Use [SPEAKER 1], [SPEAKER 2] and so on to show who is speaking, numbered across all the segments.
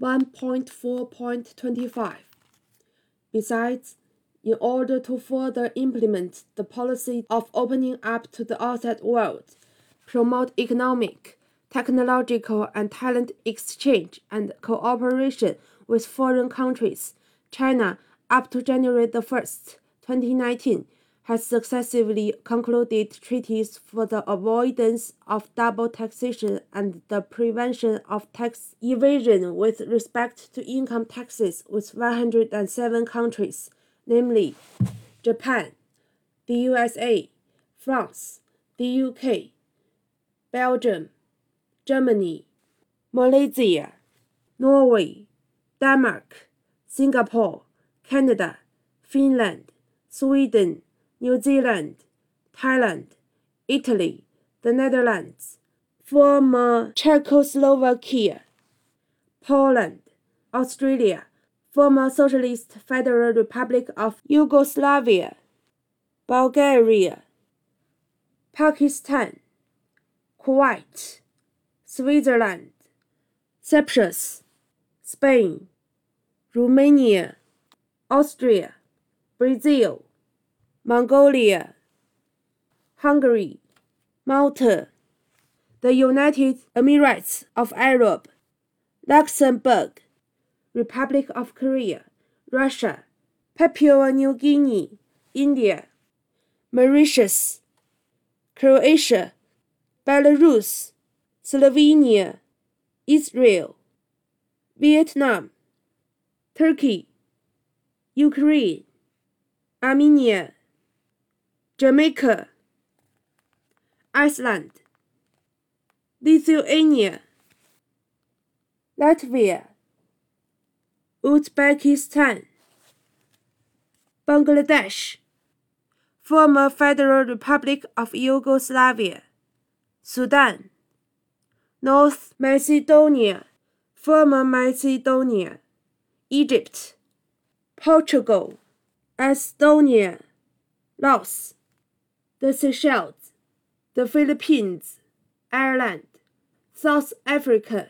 [SPEAKER 1] 1.4.25. Besides, in order to further implement the policy of opening up to the outside world, promote economic, technological, and talent exchange and cooperation with foreign countries, China, up to January the 1st, 2019, has successively concluded treaties for the avoidance of double taxation and the prevention of tax evasion with respect to income taxes with 107 countries, namely Japan, the USA, France, the UK, Belgium, Germany, Malaysia, Norway, Denmark, Singapore, Canada, Finland, Sweden, New Zealand, Thailand, Italy, the Netherlands, former Czechoslovakia, Poland, Australia, former Socialist Federal Republic of Yugoslavia, Bulgaria, Pakistan, Kuwait, Switzerland, Cyprus, Spain, Romania, Austria, Brazil, Mongolia, Hungary, Malta, the United Emirates of Arab, Luxembourg, Republic of Korea, Russia, Papua New Guinea, India, Mauritius, Croatia, Belarus, Slovenia, Israel, Vietnam, Turkey, Ukraine, Armenia, Jamaica, Iceland, Lithuania, Latvia, Uzbekistan, Bangladesh, former Federal Republic of Yugoslavia, Sudan, North Macedonia, former Macedonia, Egypt, Portugal, Estonia, Laos the Seychelles, the Philippines, Ireland, South Africa,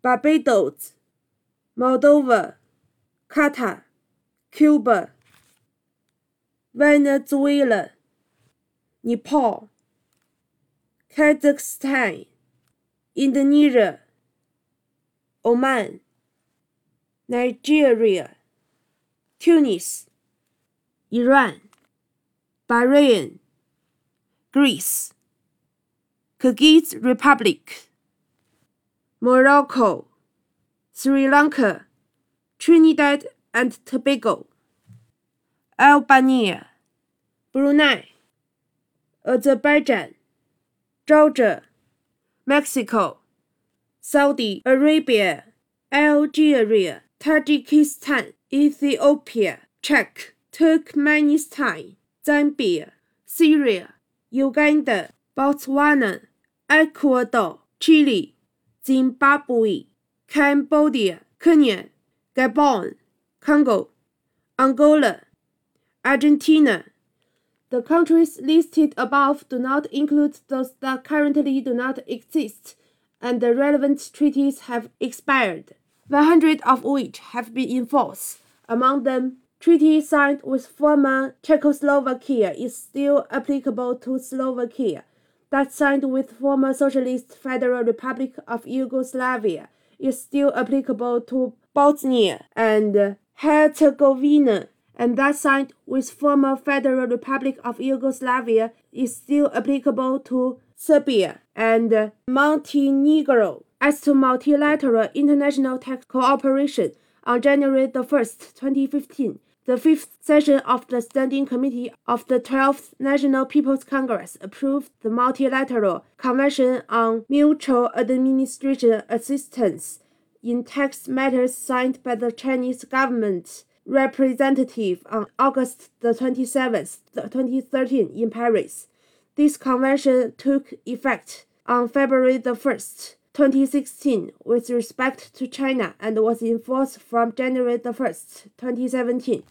[SPEAKER 1] Barbados, Moldova, Qatar, Cuba, Venezuela, Nepal, Kazakhstan, Indonesia, Oman, Nigeria, Tunis, Iran, Bahrain, Greece, Kyrgyz Republic, Morocco, Sri Lanka, Trinidad and Tobago, Albania, Brunei, Azerbaijan, Georgia, Mexico, Saudi Arabia, Algeria, Tajikistan, Ethiopia, Czech, Turkmenistan, Zambia, Syria, Uganda, Botswana, Ecuador, Chile, Zimbabwe, Cambodia, Kenya, Gabon, Congo, Angola, Argentina. The countries listed above do not include those that currently do not exist, and the relevant treaties have expired, 100 of which have been in force. Among them, treaty signed with former Czechoslovakia is still applicable to Slovakia. That signed with former Socialist Federal Republic of Yugoslavia is still applicable to Bosnia and Herzegovina. And that signed with former Federal Republic of Yugoslavia is still applicable to Serbia and Montenegro. As to multilateral international tax cooperation, on January the 1st, 2015, the fifth session of the Standing Committee of the 12th National People's Congress approved the Multilateral Convention on Mutual Administration Assistance in Tax Matters signed by the Chinese government representative on August the 27th, 2013 in Paris. This convention took effect on February the 1st, 2016 with respect to China and was in force from January the 1st, 2017.